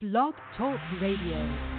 Blog Talk Radio.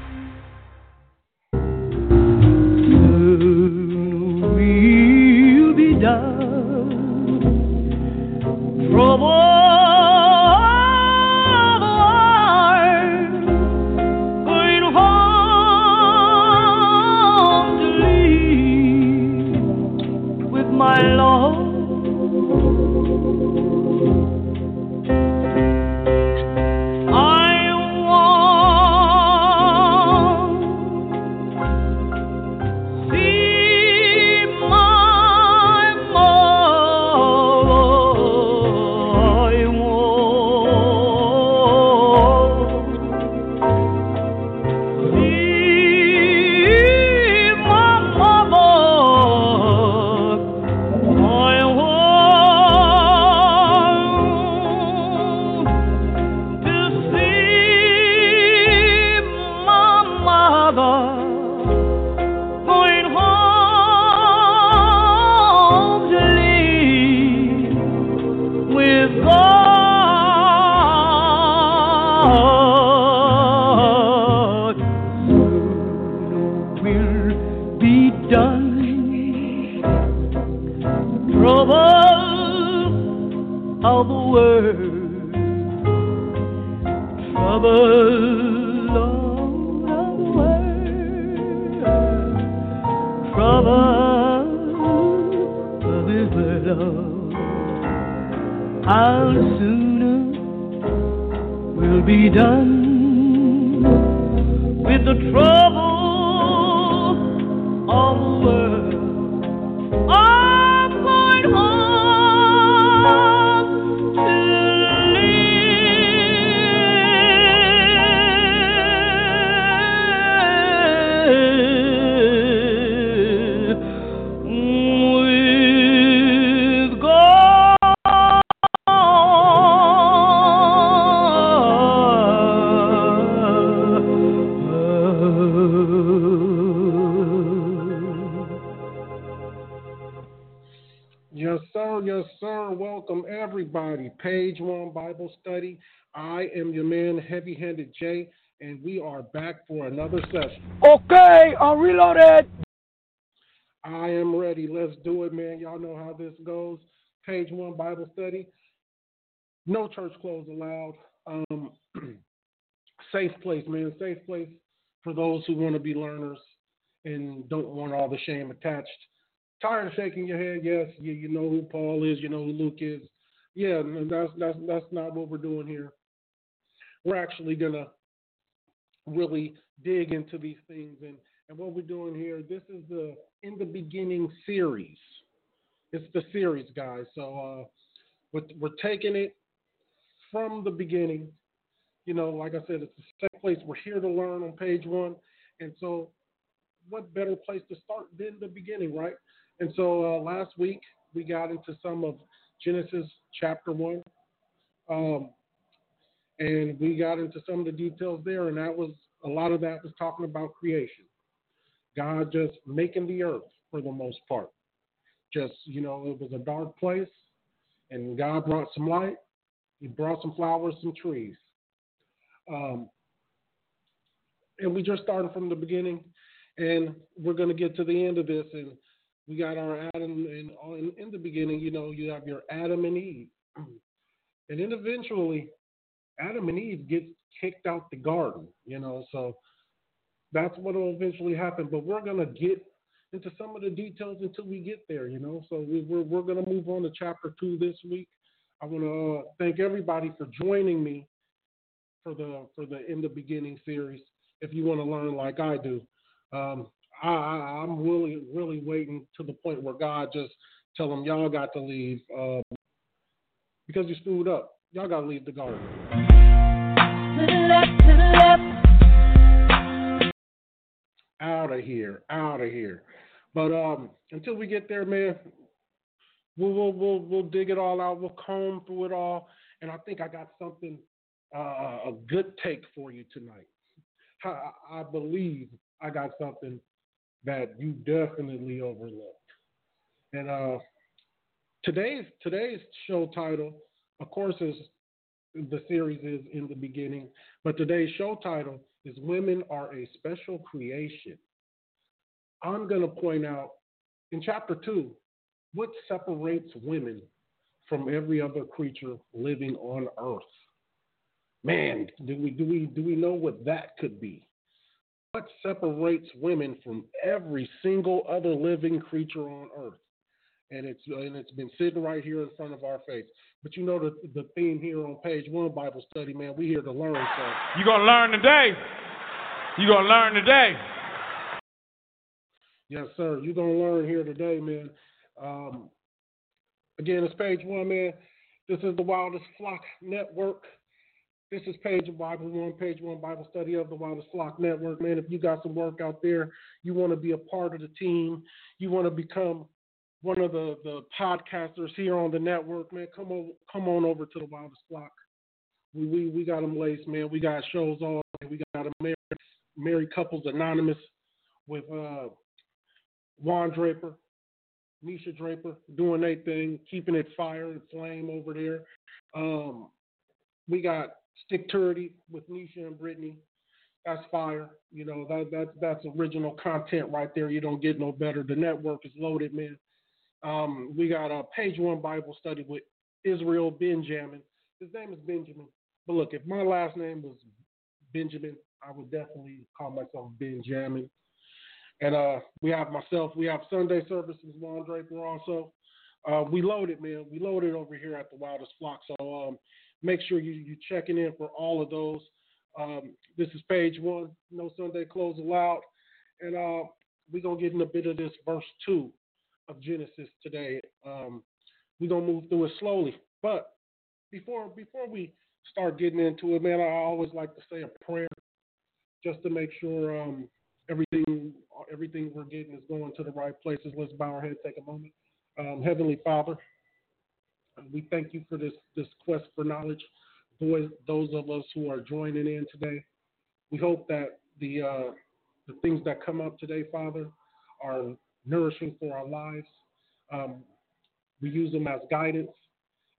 Of the world, trouble of this world. How sooner will be done with the trouble Page One Bible Study. I am your man, Heavy Handed J, and we are back for another session. Okay, I'm reloaded. I am ready. Let's do it, man. Y'all know how this goes. Page One Bible Study. No church clothes allowed. Um, safe place, man. Safe place for those who want to be learners and don't want all the shame attached. Tired of shaking your head? Yes, you, you know who Paul is. You know who Luke is. Yeah, that's that's that's not what we're doing here. We're actually gonna really dig into these things and and what we're doing here. This is the in the beginning series. It's the series, guys. So uh, we're we're taking it from the beginning. You know, like I said, it's the same place. We're here to learn on page one, and so what better place to start than the beginning, right? And so uh, last week we got into some of Genesis chapter one, um, and we got into some of the details there, and that was a lot of that was talking about creation, God just making the earth for the most part. Just you know, it was a dark place, and God brought some light. He brought some flowers, some trees. Um, and we just started from the beginning, and we're going to get to the end of this. And we got our Adam, and in, in the beginning, you know, you have your Adam and Eve, and then eventually, Adam and Eve get kicked out the garden. You know, so that's what will eventually happen. But we're to get into some of the details until we get there. You know, so we, we're we're going to move on to chapter two this week. I want to uh, thank everybody for joining me for the for the in the beginning series. If you want to learn like I do, um, I, I, I'm really really waiting to the point where God just tell them y'all got to leave um, because you screwed up. Y'all got to leave the garden. Out of here, out of here. But um, until we get there, man, we'll, we'll we'll we'll dig it all out. We'll comb through it all, and I think I got something uh, a good take for you tonight. I, I believe I got something that you definitely overlooked. And uh, today's today's show title, of course, is the series is in the beginning. But today's show title is Women Are a Special Creation. I'm going to point out in chapter two what separates women from every other creature living on earth. Man, do we do we do we know what that could be? What separates women from every single other living creature on earth? And it's and it's been sitting right here in front of our face. But you know the the theme here on page one Bible study, man. We here to learn. So you're gonna learn today. You're gonna learn today. Yes, sir. You're gonna learn here today, man. Um, again, it's page one, man. This is the Wildest Flock Network. This is page of Bible one, page one Bible study of the Wildest Flock Network, man. If you got some work out there, you want to be a part of the team, you want to become one of the, the podcasters here on the network, man, come on come on over to the Wildest Flock. We we, we got them laced, man. We got shows on. We got a married, married couples anonymous with uh, Juan Draper, Nisha Draper doing their thing, keeping it fire and flame over there. Um, we got Stick Turdy with Nisha and Brittany. That's fire. You know, that, that that's original content right there. You don't get no better. The network is loaded, man. Um, we got a page one Bible study with Israel Benjamin. His name is Benjamin. But look, if my last name was Benjamin, I would definitely call myself Benjamin. And uh, we have myself, we have Sunday services, Juan Draper also. Uh, we loaded, man. We loaded over here at the Wildest Flock. So um, make sure you you checking in for all of those. Um, this is page one. No Sunday clothes allowed. And uh, we're gonna get in a bit of this verse two of Genesis today. Um, we're gonna move through it slowly. But before before we start getting into it, man, I always like to say a prayer just to make sure um, everything everything we're getting is going to the right places. Let's bow our head, take a moment. Um, Heavenly Father, we thank you for this this quest for knowledge. Those those of us who are joining in today, we hope that the uh, the things that come up today, Father, are nourishing for our lives. Um, we use them as guidance,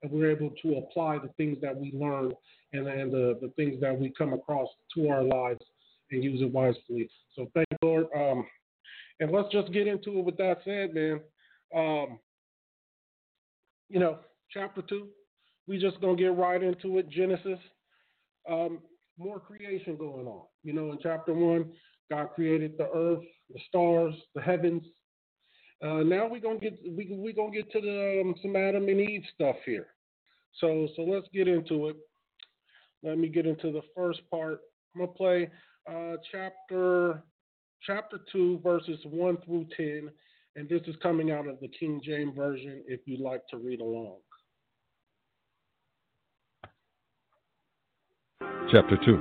and we're able to apply the things that we learn and, and the, the things that we come across to our lives and use it wisely. So thank you, Lord. Um, and let's just get into it with that said, man. Um, you know, chapter two, we just gonna get right into it. Genesis. Um, more creation going on. You know, in chapter one, God created the earth, the stars, the heavens, uh, now we're gonna get we we gonna get to the um, some Adam and Eve stuff here. So so let's get into it. Let me get into the first part. I'm gonna play uh, chapter chapter two verses one through ten, and this is coming out of the King James version. If you'd like to read along. Chapter two.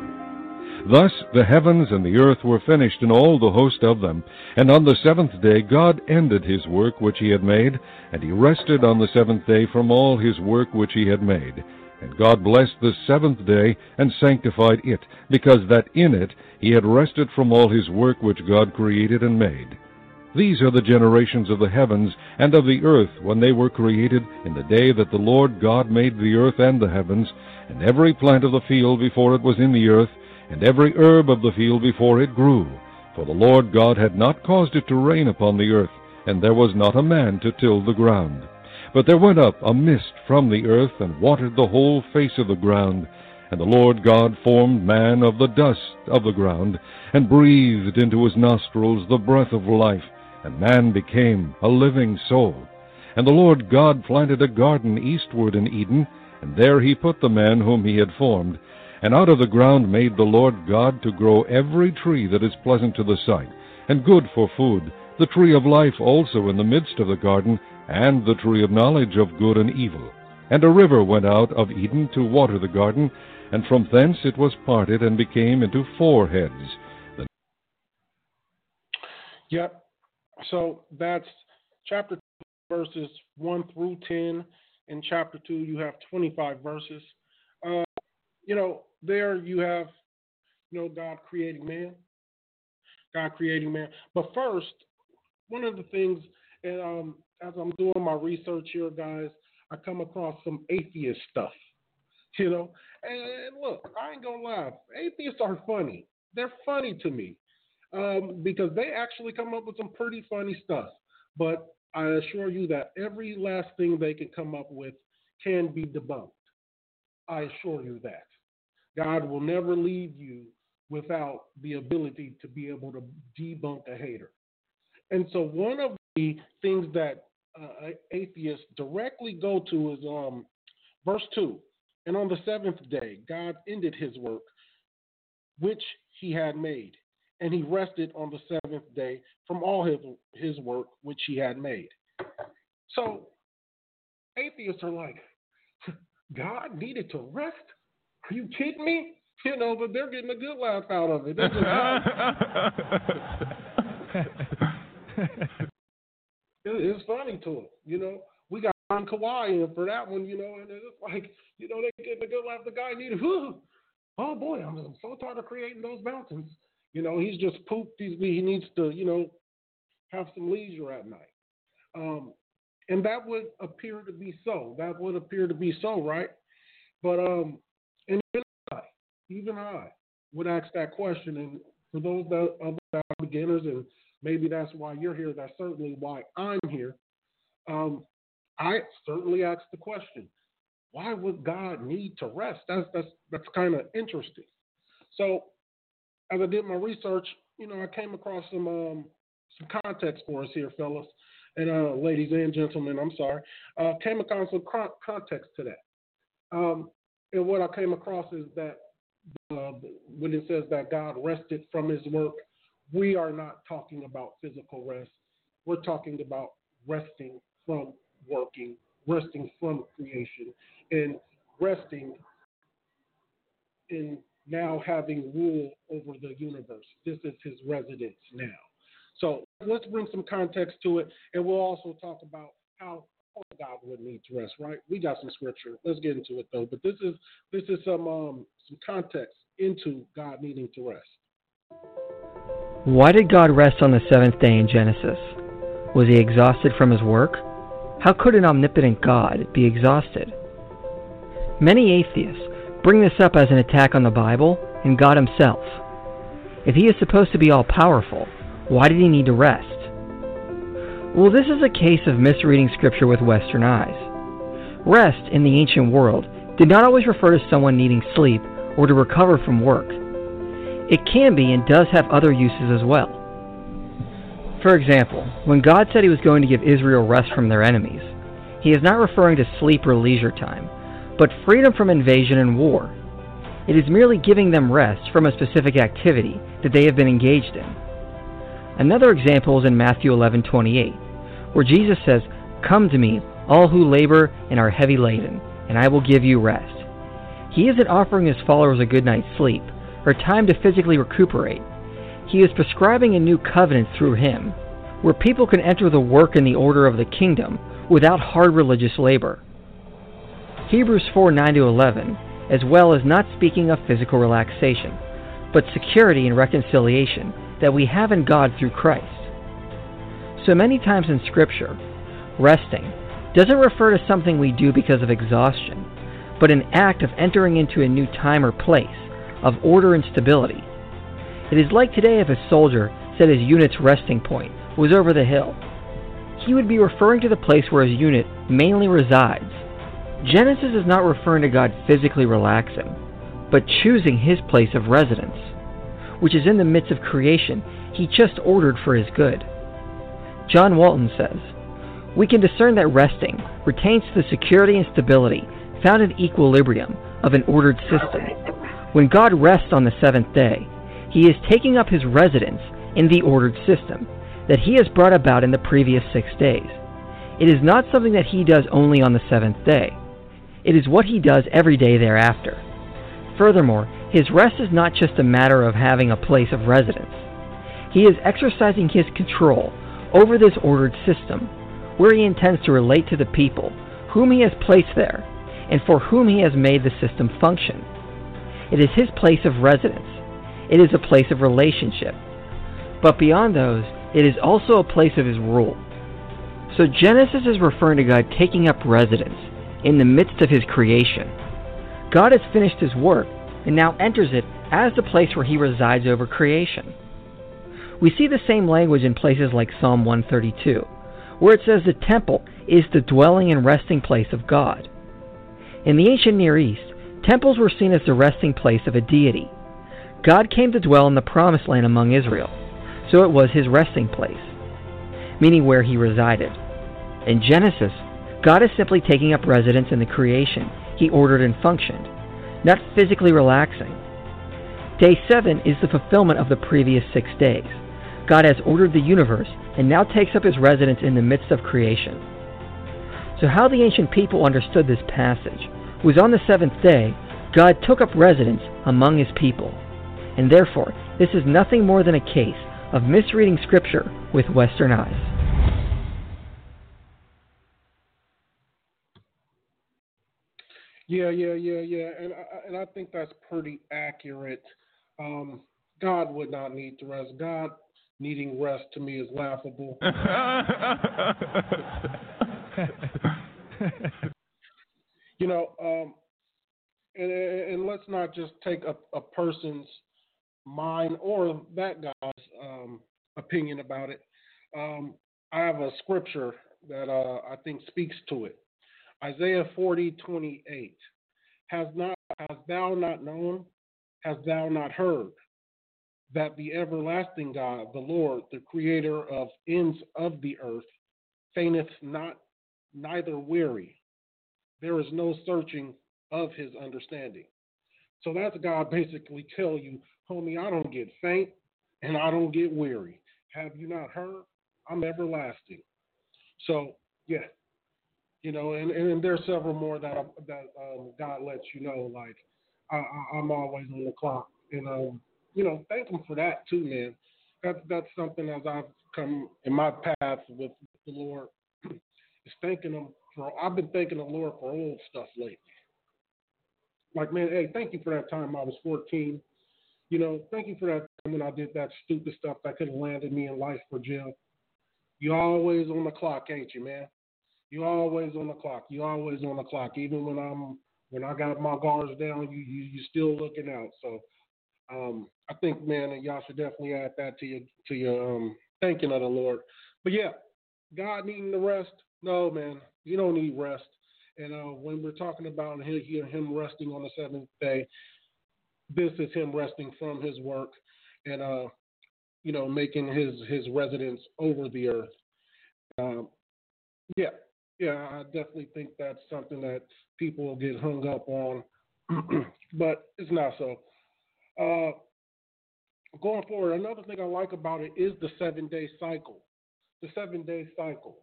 Thus the heavens and the earth were finished, and all the host of them. And on the seventh day God ended his work which he had made, and he rested on the seventh day from all his work which he had made. And God blessed the seventh day, and sanctified it, because that in it he had rested from all his work which God created and made. These are the generations of the heavens and of the earth when they were created in the day that the Lord God made the earth and the heavens, and every plant of the field before it was in the earth, and every herb of the field before it grew. For the Lord God had not caused it to rain upon the earth, and there was not a man to till the ground. But there went up a mist from the earth, and watered the whole face of the ground. And the Lord God formed man of the dust of the ground, and breathed into his nostrils the breath of life, and man became a living soul. And the Lord God planted a garden eastward in Eden, and there he put the man whom he had formed. And out of the ground made the Lord God to grow every tree that is pleasant to the sight, and good for food, the tree of life also in the midst of the garden, and the tree of knowledge of good and evil. And a river went out of Eden to water the garden, and from thence it was parted and became into four heads. The... Yep. So that's chapter 2, verses 1 through 10. In chapter 2, you have 25 verses. Uh, you know, there you have, you know, God creating man, God creating man. But first, one of the things, and um, as I'm doing my research here, guys, I come across some atheist stuff, you know, And look, I ain't gonna lie, atheists are funny. They're funny to me um, because they actually come up with some pretty funny stuff. But I assure you that every last thing they can come up with can be debunked. I assure you that. God will never leave you without the ability to be able to debunk a hater. And so one of the things that uh, atheists directly go to is um, verse 2. And on the seventh day, God ended his work, which he had made, and he rested on the seventh day from all his, his work which he had made. So atheists are like, God needed to rest? Are you kidding me? You know, but they're getting a good laugh out of it. it's funny to them, you know. We got on Kawhi in for that one, you know, and it's like, you know, they get a good laugh. The guy needed, whew, oh boy, I'm, I'm so tired of creating those mountains. You know, he's just pooped. He's, he needs to, you know, have some leisure at night. Um, and that would appear to be so. That would appear to be so, right? But um, and even I, even I would ask that question. And for those that are beginners, and maybe that's why you're here. That's certainly why I'm here. Um, I certainly ask the question: Why would God need to rest? That's that's that's kind of interesting. So, as I did my research, you know, I came across some um, some context for us here, fellas and uh, ladies and gentlemen, I'm sorry, uh, came across some context to that. Um, and what I came across is that uh, when it says that God rested from his work, we are not talking about physical rest. We're talking about resting from working, resting from creation, and resting in now having rule over the universe. This is his residence now. So let's bring some context to it, and we'll also talk about how God would need to rest. Right? We got some scripture. Let's get into it though. But this is this is some um, some context into God needing to rest. Why did God rest on the seventh day in Genesis? Was he exhausted from his work? How could an omnipotent God be exhausted? Many atheists bring this up as an attack on the Bible and God himself. If he is supposed to be all powerful, why did he need to rest? Well, this is a case of misreading Scripture with Western eyes. Rest in the ancient world did not always refer to someone needing sleep or to recover from work. It can be and does have other uses as well. For example, when God said he was going to give Israel rest from their enemies, he is not referring to sleep or leisure time, but freedom from invasion and war. It is merely giving them rest from a specific activity that they have been engaged in. Another example is in Matthew 11:28, where Jesus says, "Come to me, all who labor and are heavy laden, and I will give you rest." He isn't offering his followers a good night's sleep or time to physically recuperate. He is prescribing a new covenant through him, where people can enter the work and the order of the kingdom without hard religious labor. Hebrews 4:9-11, as well as not speaking of physical relaxation, but security and reconciliation that we have in God through Christ. So many times in Scripture, resting doesn't refer to something we do because of exhaustion, but an act of entering into a new time or place, of order and stability. It is like today if a soldier said his unit's resting point was over the hill. He would be referring to the place where his unit mainly resides. Genesis is not referring to God physically relaxing, but choosing his place of residence which is in the midst of creation, he just ordered for his good. John Walton says, We can discern that resting retains the security and stability found in equilibrium of an ordered system. When God rests on the seventh day, he is taking up his residence in the ordered system that he has brought about in the previous six days. It is not something that he does only on the seventh day. It is what he does every day thereafter. Furthermore, his rest is not just a matter of having a place of residence. He is exercising his control over this ordered system, where he intends to relate to the people whom he has placed there and for whom he has made the system function. It is his place of residence. It is a place of relationship. But beyond those, it is also a place of his rule. So Genesis is referring to God taking up residence in the midst of his creation. God has finished his work and now enters it as the place where he resides over creation. We see the same language in places like Psalm 132, where it says the temple is the dwelling and resting place of God. In the ancient Near East, temples were seen as the resting place of a deity. God came to dwell in the promised land among Israel, so it was his resting place, meaning where he resided. In Genesis, God is simply taking up residence in the creation he ordered and functioned, not physically relaxing. Day 7 is the fulfillment of the previous six days. God has ordered the universe and now takes up his residence in the midst of creation. So, how the ancient people understood this passage was on the seventh day, God took up residence among his people. And therefore, this is nothing more than a case of misreading Scripture with Western eyes. Yeah, yeah, yeah, yeah, and I, and I think that's pretty accurate. Um, God would not need to rest. God needing rest to me is laughable. you know, um, and, and let's not just take a, a person's mind or that guy's um, opinion about it. Um, I have a scripture that uh, I think speaks to it. Isaiah 40, 28. Has not hast thou not known? Hast thou not heard? That the everlasting God, the Lord, the creator of ends of the earth, fainteth not, neither weary. There is no searching of his understanding. So that's God basically tell you, homie, I don't get faint and I don't get weary. Have you not heard? I'm everlasting. So yeah, you know, and, and there's several more that that um, God lets you know. Like I, am always on the clock, and um, you know, thank Him for that too, man. That's that's something as I've come in my path with the Lord is thanking Him for. I've been thanking the Lord for old stuff lately. Like man, hey, thank you for that time I was 14. You know, thank you for that time when I did that stupid stuff that could have landed me in life for jail. You always on the clock, ain't you, man? You always on the clock. You always on the clock. Even when I'm when I got my guards down, you you you still looking out. So um, I think man, y'all should definitely add that to your to your um, thanking of the Lord. But yeah, God needing the rest. No, man, you don't need rest. And uh, when we're talking about him, him resting on the seventh day, this is him resting from his work and uh, you know making his his residence over the earth. Um, yeah, yeah, I definitely think that's something that people will get hung up on, but it's not so. Uh, going forward, another thing I like about it is the seven day cycle. The seven day cycle.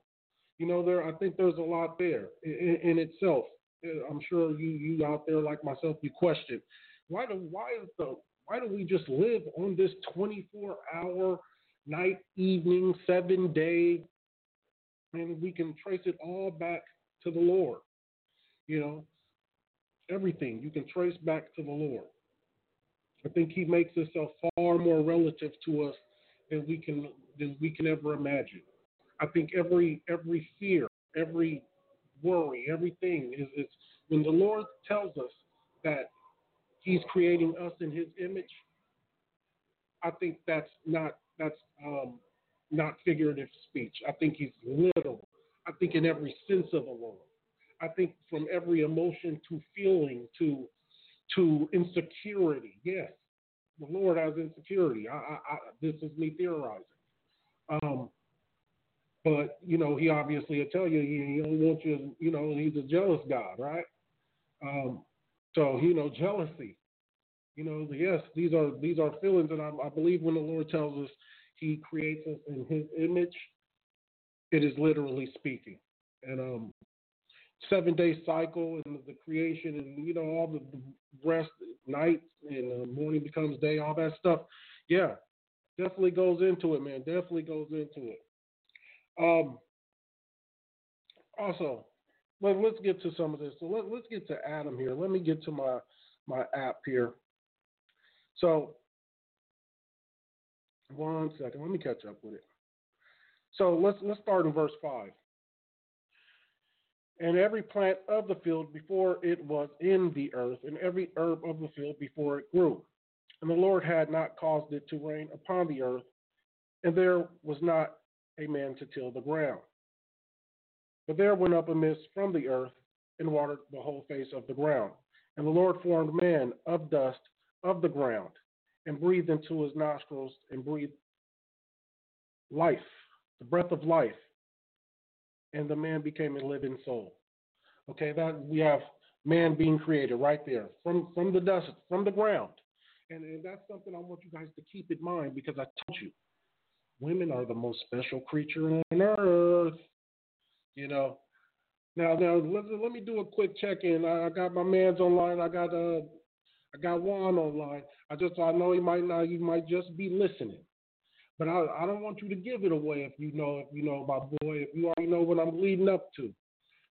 You know, there I think there's a lot there in, in itself. I'm sure you you out there like myself, you question why do why is the why do we just live on this 24 hour night, evening, seven day and we can trace it all back to the Lord. You know, everything you can trace back to the Lord. I think He makes Himself far more relative to us than we can than we can ever imagine. I think every every fear, every worry, everything is is when the Lord tells us that He's creating us in His image. I think that's not that's um, not figurative speech. I think he's literal. I think in every sense of the word. I think from every emotion to feeling to to insecurity. Yes, the Lord has insecurity. I, I, I, this is me theorizing. Um, but you know, he obviously will tell you he, he don't want you. You know, he's a jealous God, right? Um, so you know, jealousy. You know, yes, these are these are feelings, and I, I believe when the Lord tells us he creates us in His image. It is literally speaking, and um, seven day cycle and the creation, and you know all the, rest, night and uh, morning becomes day, all that stuff. Yeah, definitely goes into it, man. Definitely goes into it. Um, also, let, let's get to some of this. So let, let's get to Adam here. Let me get to my my app here. So one second. Let me catch up with it. So let's let's start in verse five. and every plant of the field before it was in the earth, and every herb of the field before it grew. And the Lord had not caused it to rain upon the earth, and there was not a man to till the ground. But there went up a mist from the earth and watered the whole face of the ground. And the Lord formed man of dust of the ground and breathed into his nostrils and breathed life, the breath of life, and the man became a living soul. Okay, that we have man being created right there from from the dust, from the ground, and, and that's something I want you guys to keep in mind because I told you, women are the most special creature on earth. You know. Now, now let, let me do a quick check in. I, I got my man's online. I got uh, I got Juan online. I just I know he might not. You might just be listening. But I, I don't want you to give it away if you know if you know my boy, if you already know what I'm leading up to.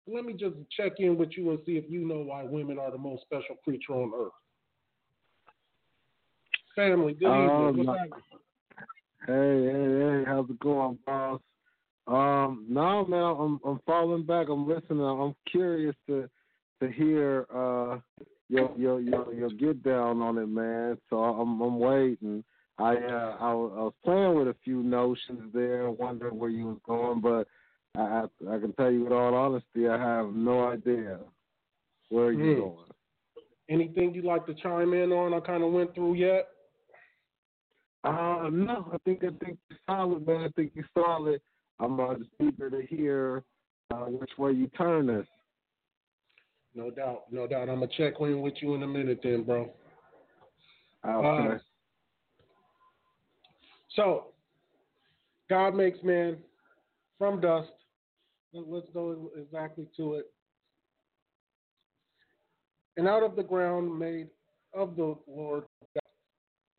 Let me just check in with you and see if you know why women are the most special creature on earth. Family, good evening. Um, hey, hey, hey, how's it going, boss? Um, no, man, I'm I'm falling back. I'm listening. I'm curious to to hear uh your your your your get down on it, man. So I'm I'm waiting. I uh, I, I was playing with a few notions there, wondering where you was going, but I I, I can tell you with all honesty, I have no idea where mm. you're going. Anything you'd like to chime in on? I kind of went through yet. Uh, no, I think I think you're solid, man. I think you're solid. I'm uh, just eager to hear uh, which way you turn this. No doubt, no doubt. I'm gonna check in with you in a minute, then, bro. Okay. Uh, so, God makes man from dust. Let's go exactly to it. And out of the ground made of the Lord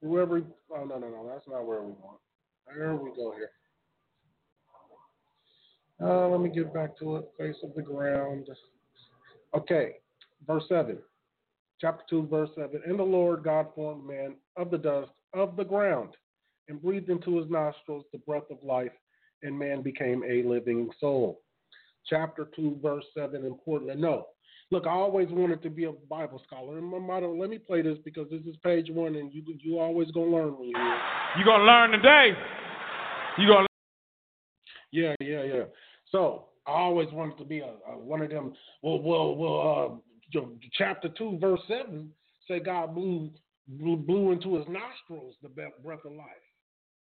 whoever. Oh no no no, that's not where we want. There we go here. Uh, let me get back to it. Face of the ground. Okay, verse seven, chapter two, verse seven. And the Lord God formed man of the dust of the ground and breathed into his nostrils the breath of life, and man became a living soul. Chapter 2, verse 7, important to know. Look, I always wanted to be a Bible scholar, and my motto, let me play this because this is page one, and you you always gonna learn when you hear. You gonna learn today. You gonna. Yeah, yeah, yeah. So I always wanted to be a, a one of them. Well, well, well. Uh, chapter two, verse seven, say God blew blew, blew into his nostrils the breath of life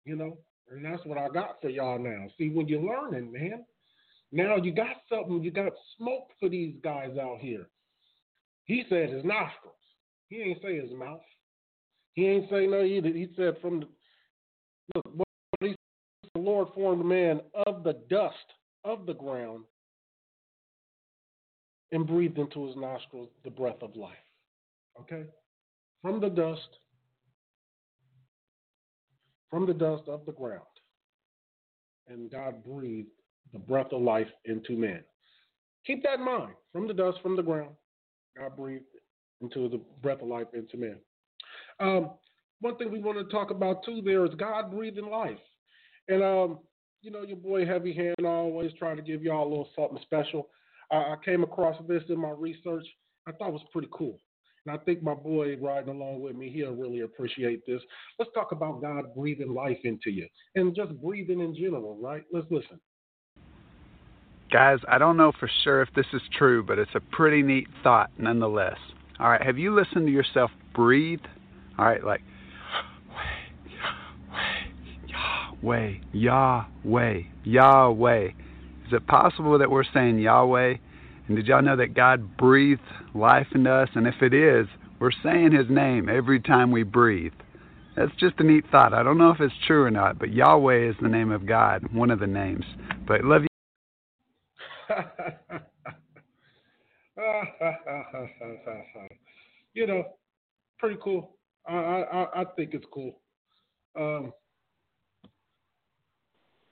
you know, and that's what I got for y'all now. See, when you're learning, man, now you got something, you got smoke for these guys out here. He said his nostrils. He ain't say his mouth. He ain't say no either. He said from the look, what he the Lord formed man of the dust of the ground and breathed into his nostrils the breath of life. Okay? From the dust from the dust of the ground. And God breathed the breath of life into man. Keep that in mind. From the dust, from the ground, God breathed into the breath of life into man. Um, one thing we want to talk about too there is God breathing life. And um, you know, your boy Heavy Hand always trying to give y'all a little something special. Uh, I came across this in my research. I thought it was pretty cool. And I think my boy riding along with me, he'll really appreciate this. Let's talk about God breathing life into you and just breathing in general, right? Let's listen. Guys, I don't know for sure if this is true, but it's a pretty neat thought nonetheless. All right, have you listened to yourself breathe? All right, like Yahweh, Yahweh, Yahweh. Is it possible that we're saying Yahweh and did y'all know that God breathed life into us? And if it is, we're saying His name every time we breathe. That's just a neat thought. I don't know if it's true or not, but Yahweh is the name of God, one of the names. But love you. you know, pretty cool. I, I I think it's cool. Um,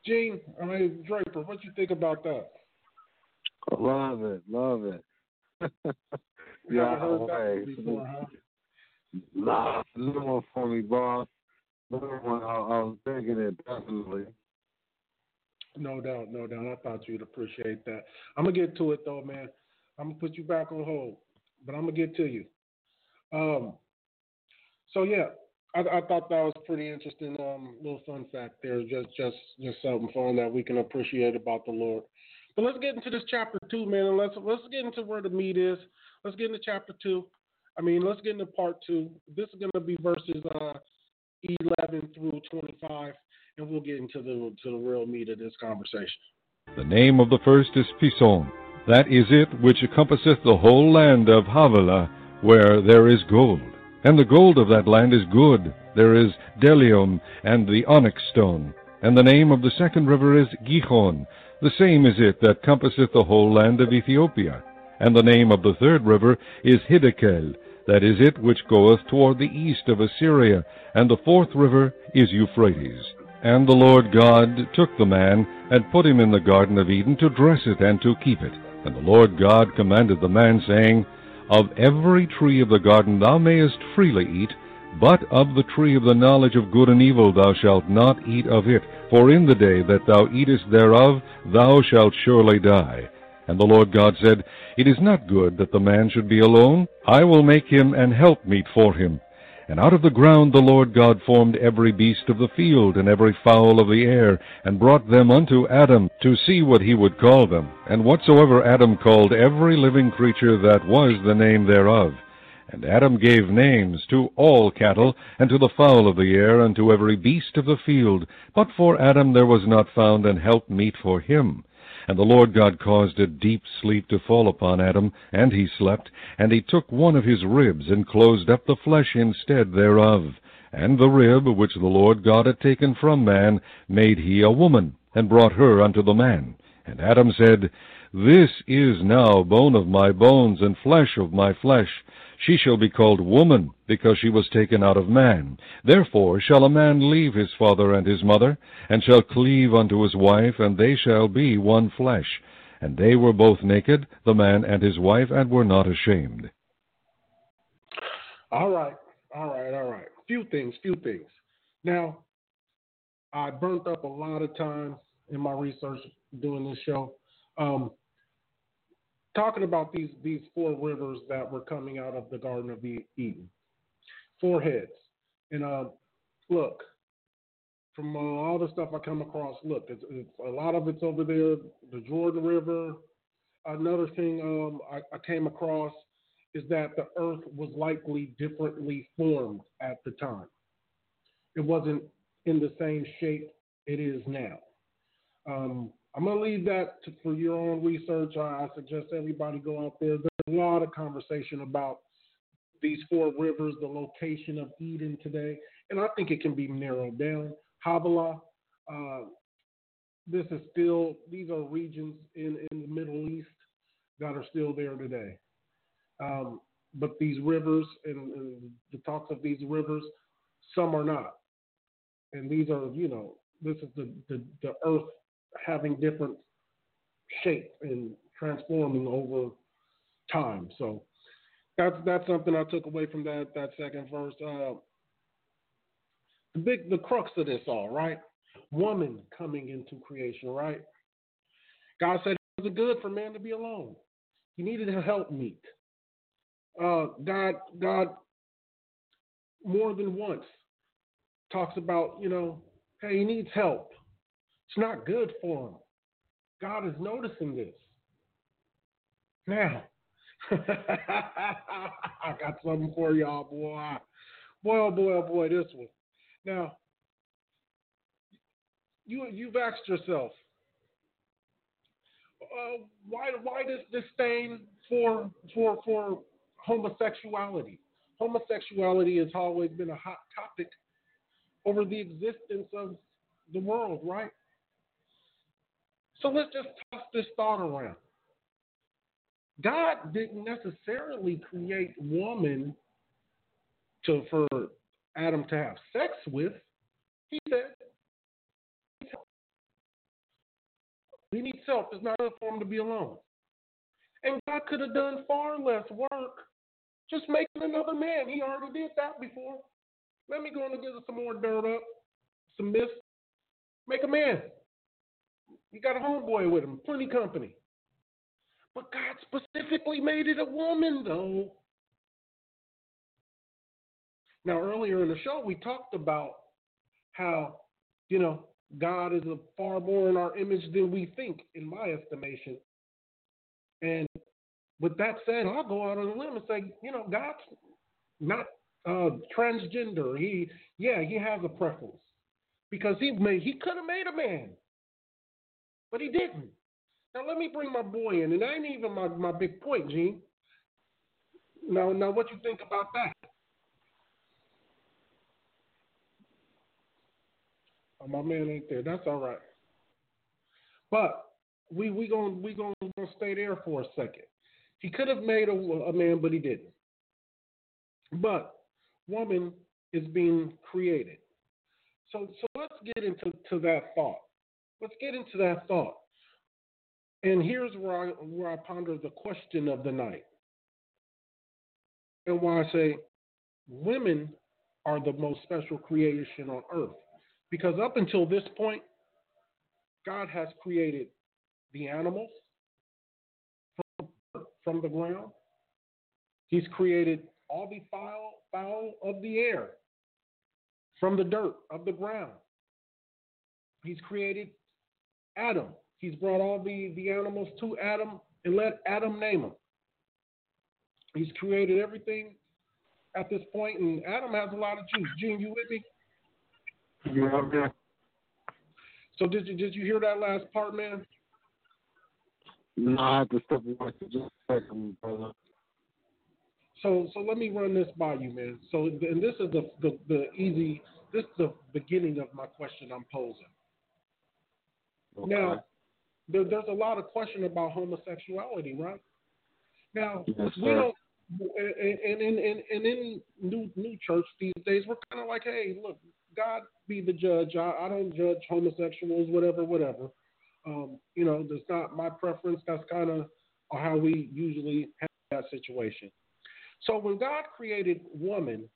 Gene, I mean Draper, what you think about that? Love it, love it. yeah, way. Before, huh? Nah, one for me, boss. New one, I, I was digging it definitely. No doubt, no doubt. I thought you'd appreciate that. I'm gonna get to it though, man. I'm gonna put you back on hold, but I'm gonna get to you. Um, so yeah, I, I thought that was pretty interesting. Um, little fun fact there, just just just something fun that we can appreciate about the Lord. But let's get into this chapter two, man, and let's let's get into where the meat is. Let's get into chapter two. I mean, let's get into part two. This is gonna be verses uh, 11 through 25, and we'll get into the to the real meat of this conversation. The name of the first is Pison. That is it which encompasseth the whole land of Havilah, where there is gold. And the gold of that land is good. There is bdellium and the onyx stone. And the name of the second river is Gihon. The same is it that compasseth the whole land of Ethiopia. And the name of the third river is Hiddekel. That is it which goeth toward the east of Assyria. And the fourth river is Euphrates. And the Lord God took the man, and put him in the garden of Eden to dress it and to keep it. And the Lord God commanded the man, saying, Of every tree of the garden thou mayest freely eat, but of the tree of the knowledge of good and evil thou shalt not eat of it, for in the day that thou eatest thereof thou shalt surely die. And the Lord God said, It is not good that the man should be alone. I will make him an helpmeet for him. And out of the ground the Lord God formed every beast of the field, and every fowl of the air, and brought them unto Adam, to see what he would call them. And whatsoever Adam called every living creature, that was the name thereof. And Adam gave names to all cattle, and to the fowl of the air, and to every beast of the field. But for Adam there was not found an helpmeet for him. And the Lord God caused a deep sleep to fall upon Adam, and he slept. And he took one of his ribs, and closed up the flesh instead thereof. And the rib which the Lord God had taken from man made he a woman, and brought her unto the man. And Adam said, This is now bone of my bones, and flesh of my flesh. She shall be called woman, because she was taken out of man. Therefore shall a man leave his father and his mother, and shall cleave unto his wife, and they shall be one flesh. And they were both naked, the man and his wife, and were not ashamed. All right, all right, all right. Few things, few things. Now, I burnt up a lot of time in my research doing this show. Um, talking about these these four rivers that were coming out of the Garden of Eden, four heads. And uh, look, from uh, all the stuff I come across, look, it's, it's, a lot of it's over there. The Jordan River. Another thing um, I, I came across is that the Earth was likely differently formed at the time. It wasn't in the same shape it is now. Um, I'm going to leave that to, for your own research. I, I suggest everybody go out there. There's a lot of conversation about these four rivers, the location of Eden today, and I think it can be narrowed down. Havilah, uh, this is still, these are regions in, in the Middle East that are still there today. Um, but these rivers and, and the talks of these rivers, some are not. And these are, you know, this is the, the, the earth having different shape and transforming over time. So that's that's something I took away from that that second verse. Uh, the big the crux of this all right, woman coming into creation, right? God said it wasn't good for man to be alone. He needed a helpmeet. Uh, God God more than once talks about you know hey he needs help it's not good for them. God is noticing this. Now, I got something for y'all, boy. Boy, oh boy, oh boy, this one. Now, you you've asked yourself, uh, why why this disdain for for for homosexuality? Homosexuality has always been a hot topic over the existence of the world, right? So let's just toss this thought around. God didn't necessarily create woman to for Adam to have sex with. He said he needs help. It's not enough for him to be alone. And God could have done far less work just making another man. He already did that before. Let me go and get some more dirt up, some mist. Make a man. He got a homeboy with him, plenty company. But God specifically made it a woman, though. Now, earlier in the show, we talked about how, you know, God is a far more in our image than we think, in my estimation. And with that said, I'll go out on a limb and say, you know, God's not uh, transgender. He, yeah, he has a preference because he made, he could have made a man, but he didn't. Now let me bring my boy in, and that ain't even my, my big point, Gene. Now, now, what you think about that? Oh, my man ain't there. That's all right. But we we gonna we going to stay there for a second. He could have made a, a man, but he didn't. But woman is being created. So so let's get into to that thought. Let's get into that thought. And here's where I where I ponder the question of the night. And why I say women are the most special creation on earth. Because up until this point, God has created the animals from, from the ground. He's created all the fowl, fowl of the air from the dirt of the ground. He's created Adam. He's brought all the, the animals to Adam and let Adam name them. He's created everything at this point, and Adam has a lot of juice. Gene, you with me? Yeah, So did you did you hear that last part, man? No, I have to step away for just a second, brother. So so let me run this by you, man. So and this is the the, the easy. This is the beginning of my question I'm posing. Okay. Now, there, there's a lot of question about homosexuality, right? Now, Yes, we don't, and, and, and, and, in new new church these days, we're kind of like, hey, look, God be the judge. I, I don't judge homosexuals, whatever, whatever. Um, you know, that's not my preference. That's kind of how we usually have that situation. So when God created woman,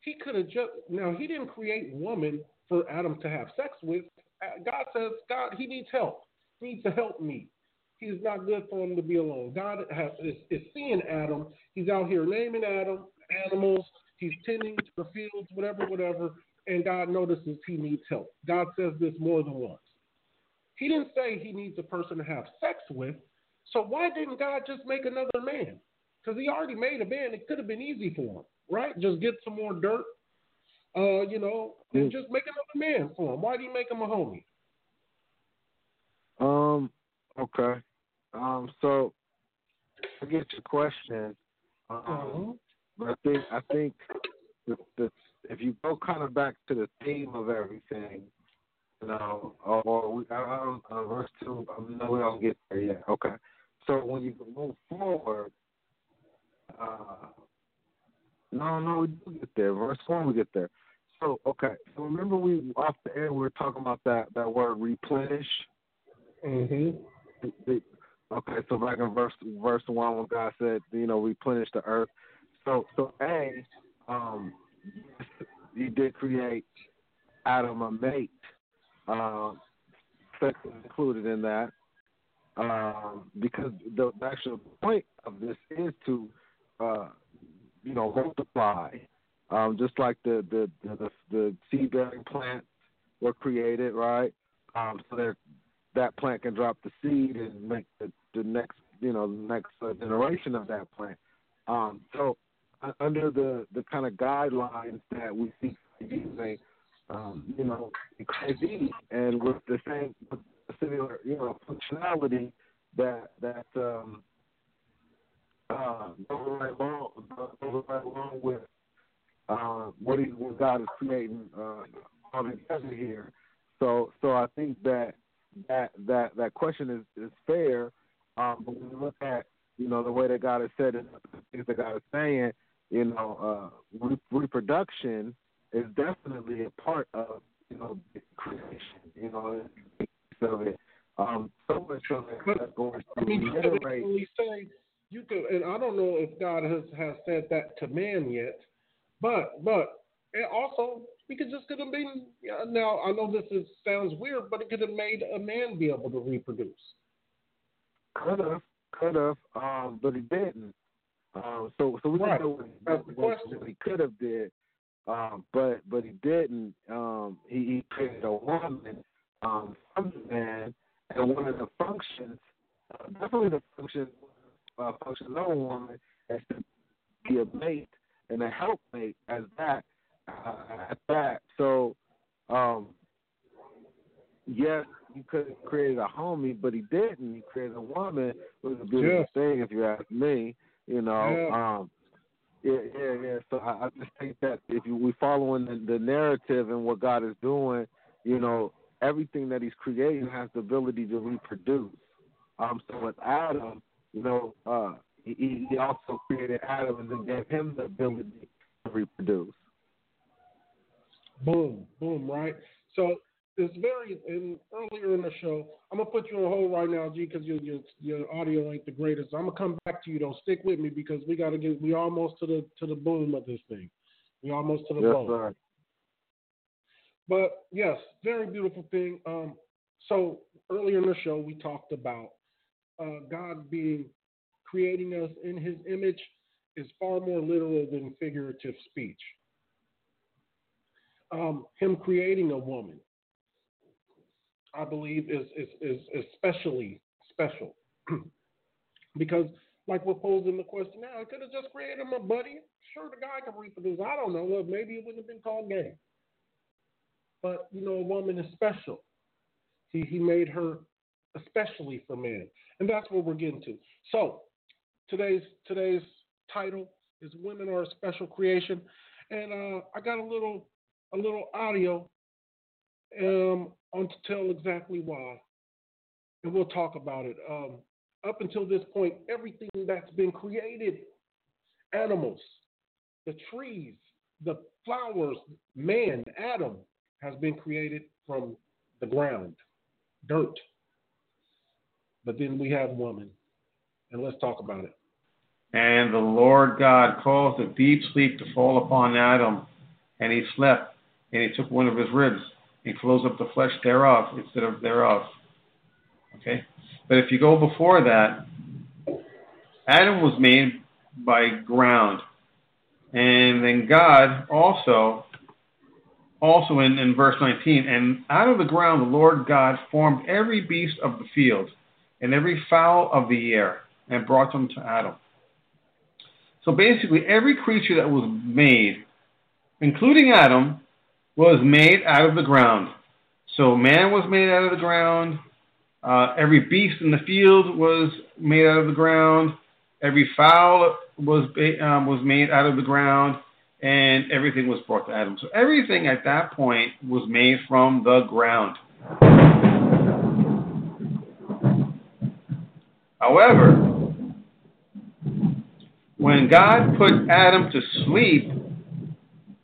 He could have just now He didn't create woman for Adam to have sex with. Uh, God says God He needs help. He needs to help me. He's not good for him to be alone. God has, is, is seeing Adam. He's out here naming Adam animals. He's tending to the fields, whatever, whatever. And God notices he needs help. God says this more than once. He didn't say he needs a person to have sex with. So why didn't God just make another man? Because he already made a man. It could have been easy for him, right? Just get some more dirt, uh, you know, and just make another man for him. Why do you make him a homie? Um. Okay. Um. So I get your question. Um, Uh-huh. but I think I think the, the if you go kind of back to the theme of everything, you know, or, we, I, I don't uh, verse two. I no, we don't get there yet. Okay. So when you move forward, uh, no, no, we do get there. Verse one, we get there. So okay. So remember we off the air we were talking about that that word replenish. The- okay, so back in verse verse one when God said, you know, replenish the earth. So so A, um he did create Adam a mate. Um sex is included in that. Um because the, the actual point of this is to uh you know, multiply. Um just like the the the, the, seed bearing plants were created, right? Um so they're that plant can drop the seed and make the, the next you know next uh, generation of that plant. Um, so uh, under the the kind of guidelines that we see using, um, you know, XIV and with the same similar you know functionality that that um, uh, goes right along goes right along with uh, what he what God is creating uh, all together here. So so I think that that that that question is is fair. Um, but when you look at you know the way that God has said it, the things that God is saying, you know, uh, re- reproduction is definitely a part of you know creation. You know, so it. Um, so much so that that's going I to mean, you reiterate. say you could, and I don't know if God has has said that to man yet, but but and also we could just could have been. Yeah, now I know this is sounds weird, but it could have made a man be able to reproduce. Could have, could have, um, but he didn't. Um, so, so we right. don't know what, what, what he could have did, um, but but he didn't. Um, he, he created a woman um, from the man, and one of the functions, uh, definitely the function, uh, functions of a woman, is to be a mate and a helpmate as that uh, at that. So, um, yes, he could have created a homie, but he didn't. He created a woman. It was a beautiful yeah. thing, if you ask me. You know, yeah. um, yeah, yeah, yeah. So I, I just think that if you, we following the, the narrative and what God is doing, you know, everything that He's creating has the ability to reproduce. Um, so with Adam, you know, uh, he, he also created Adam and then gave him the ability to reproduce. Boom, boom, right? So it's very in earlier in the show. I'm gonna put you on hold right now, G, because your, your your audio ain't the greatest. I'm gonna come back to you though. Stick with me because we gotta get we almost to the to the boom of this thing. We almost to the yes, boom. Sir. But yes, very beautiful thing. Um, so earlier in the show we talked about uh, God being creating us in His image is far more literal than figurative speech. Um, him creating a woman I believe is is is especially special because, like we're posing the question now, I could have just created a buddy. Sure, the guy can reproduce. I don't know. Well, maybe it wouldn't have been called gay. But you know, a woman is special. He he made her especially for men, and that's what we're getting to. So today's today's title is "Women Are a Special Creation," and uh, I got a little a little audio um, on to tell exactly why, and we'll talk about it. Um, up until this point, everything that's been created animals, the trees, the flowers, man, Adam, has been created from the ground, dirt. But then we have woman, and let's talk about it. And the Lord God caused a deep sleep to fall upon Adam, and he slept, and he took one of his ribs and closed up the flesh thereof instead of thereof. Okay? But if you go before that, Adam was made by ground. And then God also, also in, in verse 19, and out of the ground the Lord God formed every beast of the field and every fowl of the air and brought them to Adam. So basically, every creature that was made, including Adam, was made out of the ground. So man was made out of the ground. Uh, every beast in the field was made out of the ground. Every fowl was um, was made out of the ground, and everything was brought to Adam. So everything at that point was made from the ground. However, when God put Adam to sleep,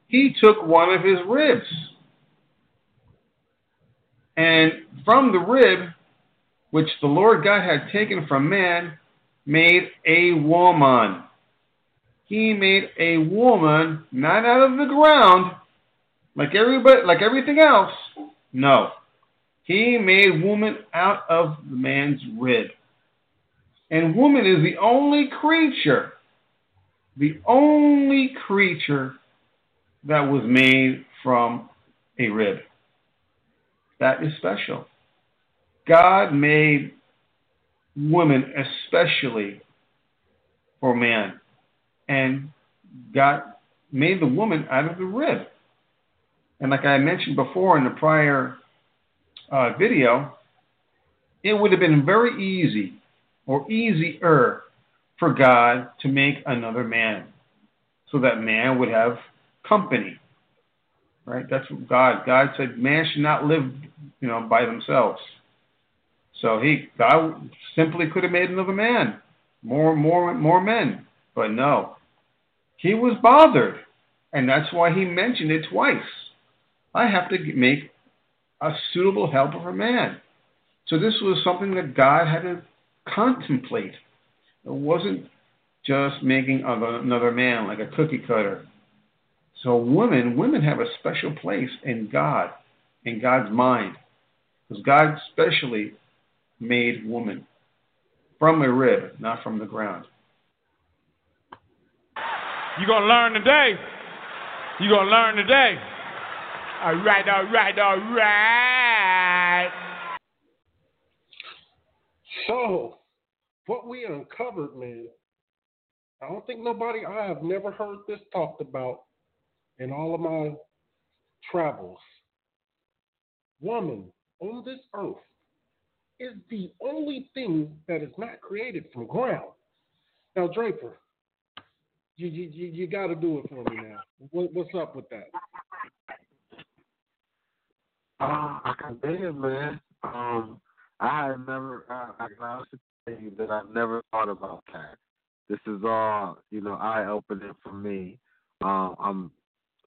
he took one of his ribs. And from the rib, which the Lord God had taken from man, made a woman. He made a woman not out of the ground, like everybody, like everything else. No, he made woman out of the man's rib. And woman is the only creature, the only creature that was made from a rib. That is special. God made woman especially for man. And God made the woman out of the rib. And like I mentioned before in the prior uh, video, it would have been very easy or easier for God to make another man so that man would have company. Right? That's what God. God said man should not live, you know, by themselves. So he God simply could have made another man, more more more men, but no. He was bothered, and that's why he mentioned it twice. I have to make a suitable helper for man. So this was something that God had to contemplate. It wasn't just making of another man like a cookie cutter. So women, women have a special place in God, in God's mind, because God specially made woman from a rib, not from the ground. You're going to learn today. You're going to learn today. All right, all right, all right. So, what we uncovered, man, I don't think nobody, I have never heard this talked about in all of my travels. Woman on this earth is the only thing that is not created from ground. Now, Draper, you you you, got to do it for me now. What, what's up with that? Uh, I can dig it, man. Um, I had never, uh, I can that I've never thought about that. This is all, you know, eye opening for me. Um, I'm,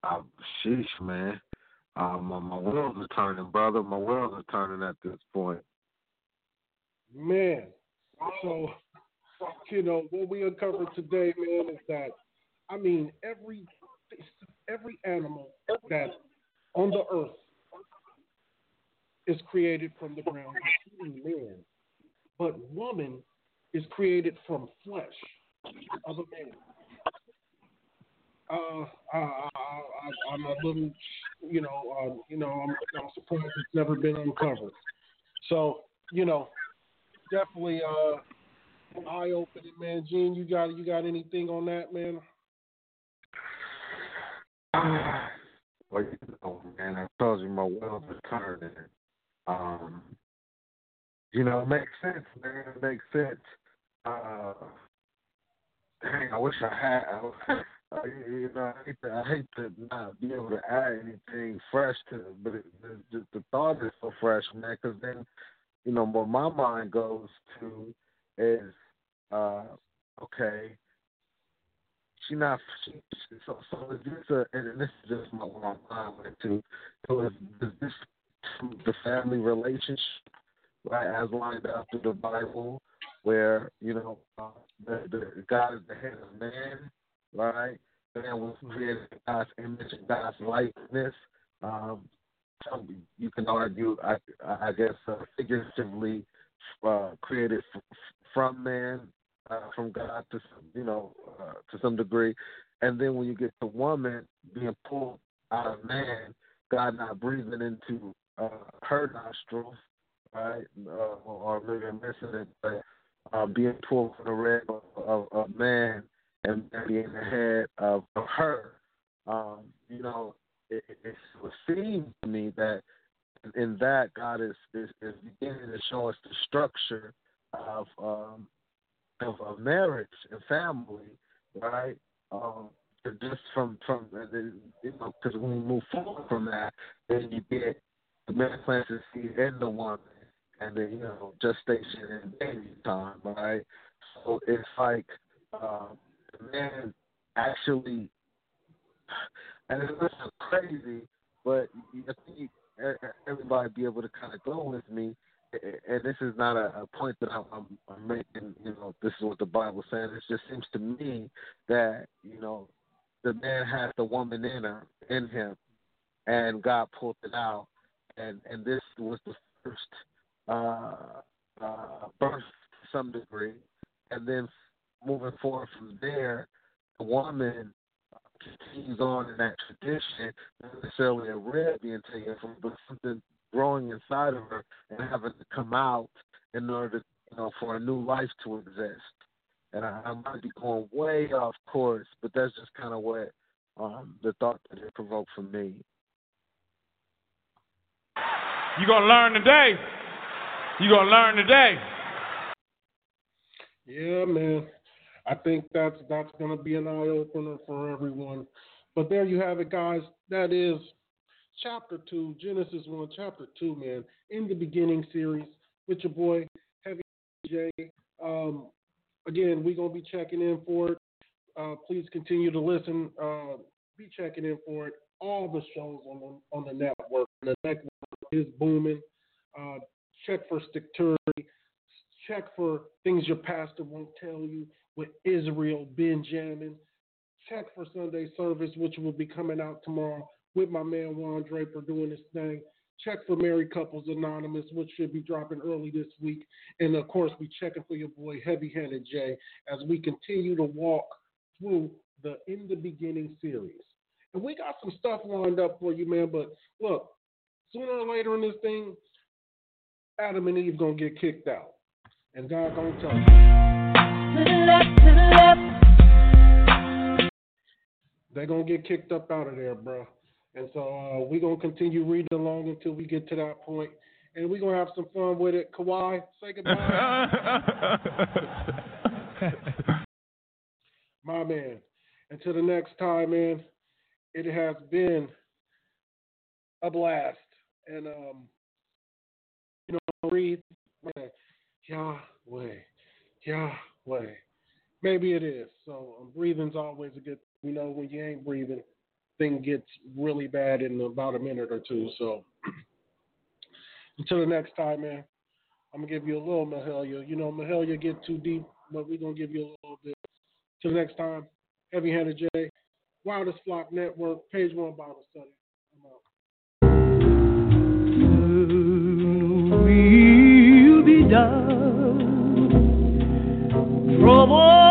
I'm, sheesh, man. Um, my, my wheels are turning, brother. My wheels are turning at this point. Man, so you know what we uncovered today, man, is that I mean every every animal that on the earth is created from the ground, including man. But woman is created from flesh of a man. Uh, I, I, I'm a little, you know, uh, you know, I'm, I'm surprised it's never been uncovered. So, you know, definitely uh, eye opening, man. Gene, you got you got anything on that, man? Well, you know, man, I told you my wheels are turning. Um, you know, it makes sense, man. It makes sense. Uh, dang, I wish I had. Uh, you know, I hate, to, I hate to not be able to add anything fresh to it, but it, the, the thought is so fresh, man. Because then, you know, what my mind goes to is, uh, okay, she not she, so so is this a and this is just my my mind went to. So is, is this the family relationship right as lined up through the Bible, where you know uh, the, the God is the head of man, right? Man was created in God's image and God's likeness. Um, so you can argue, I, I guess, uh, figuratively uh, created f- from man, uh, from God to you know uh, to some degree, and then when you get to woman being pulled out of man, God not breathing into uh, her nostrils, right, uh, or maybe I'm missing it, but uh, being pulled from the rib of, of man and being the head of, of her. Um, you know, it, it would seem to me that in that God is, is, is beginning to show us the structure of um, of, of marriage and family, right? Um, just from from you know, because when we move forward from that, then you get the man plants his seed in the woman, and then you know gestation and baby time, right? So it's like um, the man actually, and it's crazy, but I think everybody be able to kind of go with me. And this is not a, a point that I'm, I'm, I'm making. You know, this is what the Bible says. It just seems to me that you know the man has the woman in her, in him, and God pulled it out, and and this was the first uh, uh, birth to some degree, and then moving forward from there, the woman continues on in that tradition, not necessarily a rib being taken from, but something growing inside of her and having to come out in order to, you know, for a new life to exist. And I, I might be going way off course, but that's just kind of what um, the thought that it provoked for me. You're going to learn today. You're going to learn today. Yeah, man. I think that's that's going to be an eye opener for everyone. But there you have it, guys. That is chapter two, Genesis one, chapter two, man. In the beginning series with your boy Heavy J. Um, again, we're gonna be checking in for it. Uh, please continue to listen. Uh, be checking in for it. All the shows on the on the network. The network is booming. Uh, check for security. Check for things your pastor won't tell you with Israel Benjamin. check for Sunday service, which will be coming out tomorrow with my man Juan Draper doing this thing. Check for Married Couples Anonymous, which should be dropping early this week. And of course, we checking for your boy Heavy Handed J as we continue to walk through the In the Beginning series. And we got some stuff lined up for you, man. But look, sooner or later in this thing, Adam and Eve gonna get kicked out. And God gonna tell them. To the left, to the left. They're gonna get kicked up out of there, bro. And so uh, we're gonna continue reading along until we get to that point. And we're gonna have some fun with it. Kawhi, say goodbye. My man. Until the next time, man, it has been a blast. And um, Yahweh. Yahweh. Maybe it is. So um, breathing's always a good you know, when you ain't breathing, thing gets really bad in about a minute or two. So until the next time, man, I'm gonna give you a little Mahalia. You know, Mahalia get too deep, but we're gonna give you a little bit. Till next time, Heavy Handed J, Wildest Flock Network, Page One Bible Study. Done. Trouble